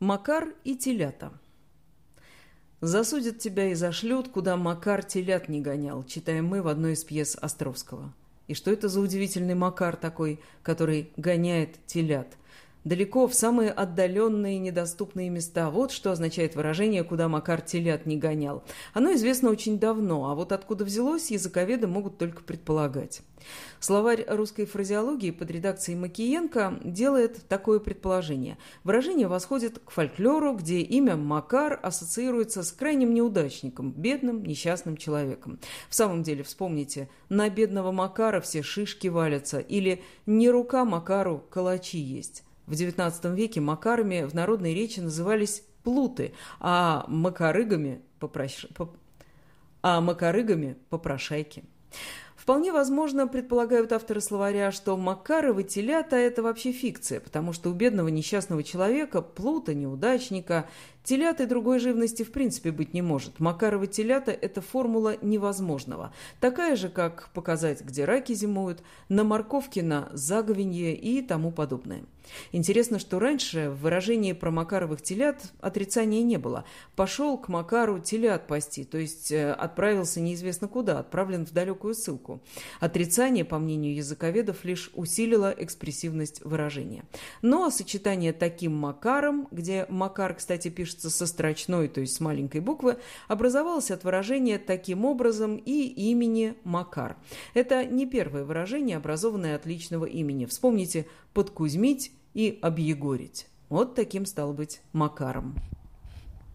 Макар и телята. Засудят тебя и зашлют, куда Макар телят не гонял, читаем мы в одной из пьес Островского. И что это за удивительный Макар такой, который гоняет телят? Далеко, в самые отдаленные недоступные места. Вот что означает выражение «куда Макар телят не гонял». Оно известно очень давно, а вот откуда взялось, языковеды могут только предполагать. Словарь русской фразеологии под редакцией Макиенко делает такое предположение. Выражение восходит к фольклору, где имя Макар ассоциируется с крайним неудачником, бедным, несчастным человеком. В самом деле, вспомните, на бедного Макара все шишки валятся, или «не рука Макару калачи есть». В XIX веке макарами в народной речи назывались плуты, а макарыгами – попрош... а макарыгами – попрошайки. Вполне возможно, предполагают авторы словаря, что Макаровы телята – это вообще фикция, потому что у бедного несчастного человека, плута, неудачника, Телят и другой живности в принципе быть не может. Макаровы телята – это формула невозможного. Такая же, как показать, где раки зимуют, на морковке на заговенье и тому подобное. Интересно, что раньше в выражении про Макаровых телят отрицания не было. Пошел к Макару телят пасти, то есть э, отправился неизвестно куда, отправлен в далекую ссылку. Отрицание, по мнению языковедов, лишь усилило экспрессивность выражения. Но сочетание таким Макаром, где Макар, кстати, пишет пишется со строчной, то есть с маленькой буквы, образовалось от выражения таким образом и имени Макар. Это не первое выражение, образованное от личного имени. Вспомните «подкузмить» и «объегорить». Вот таким стал быть Макаром.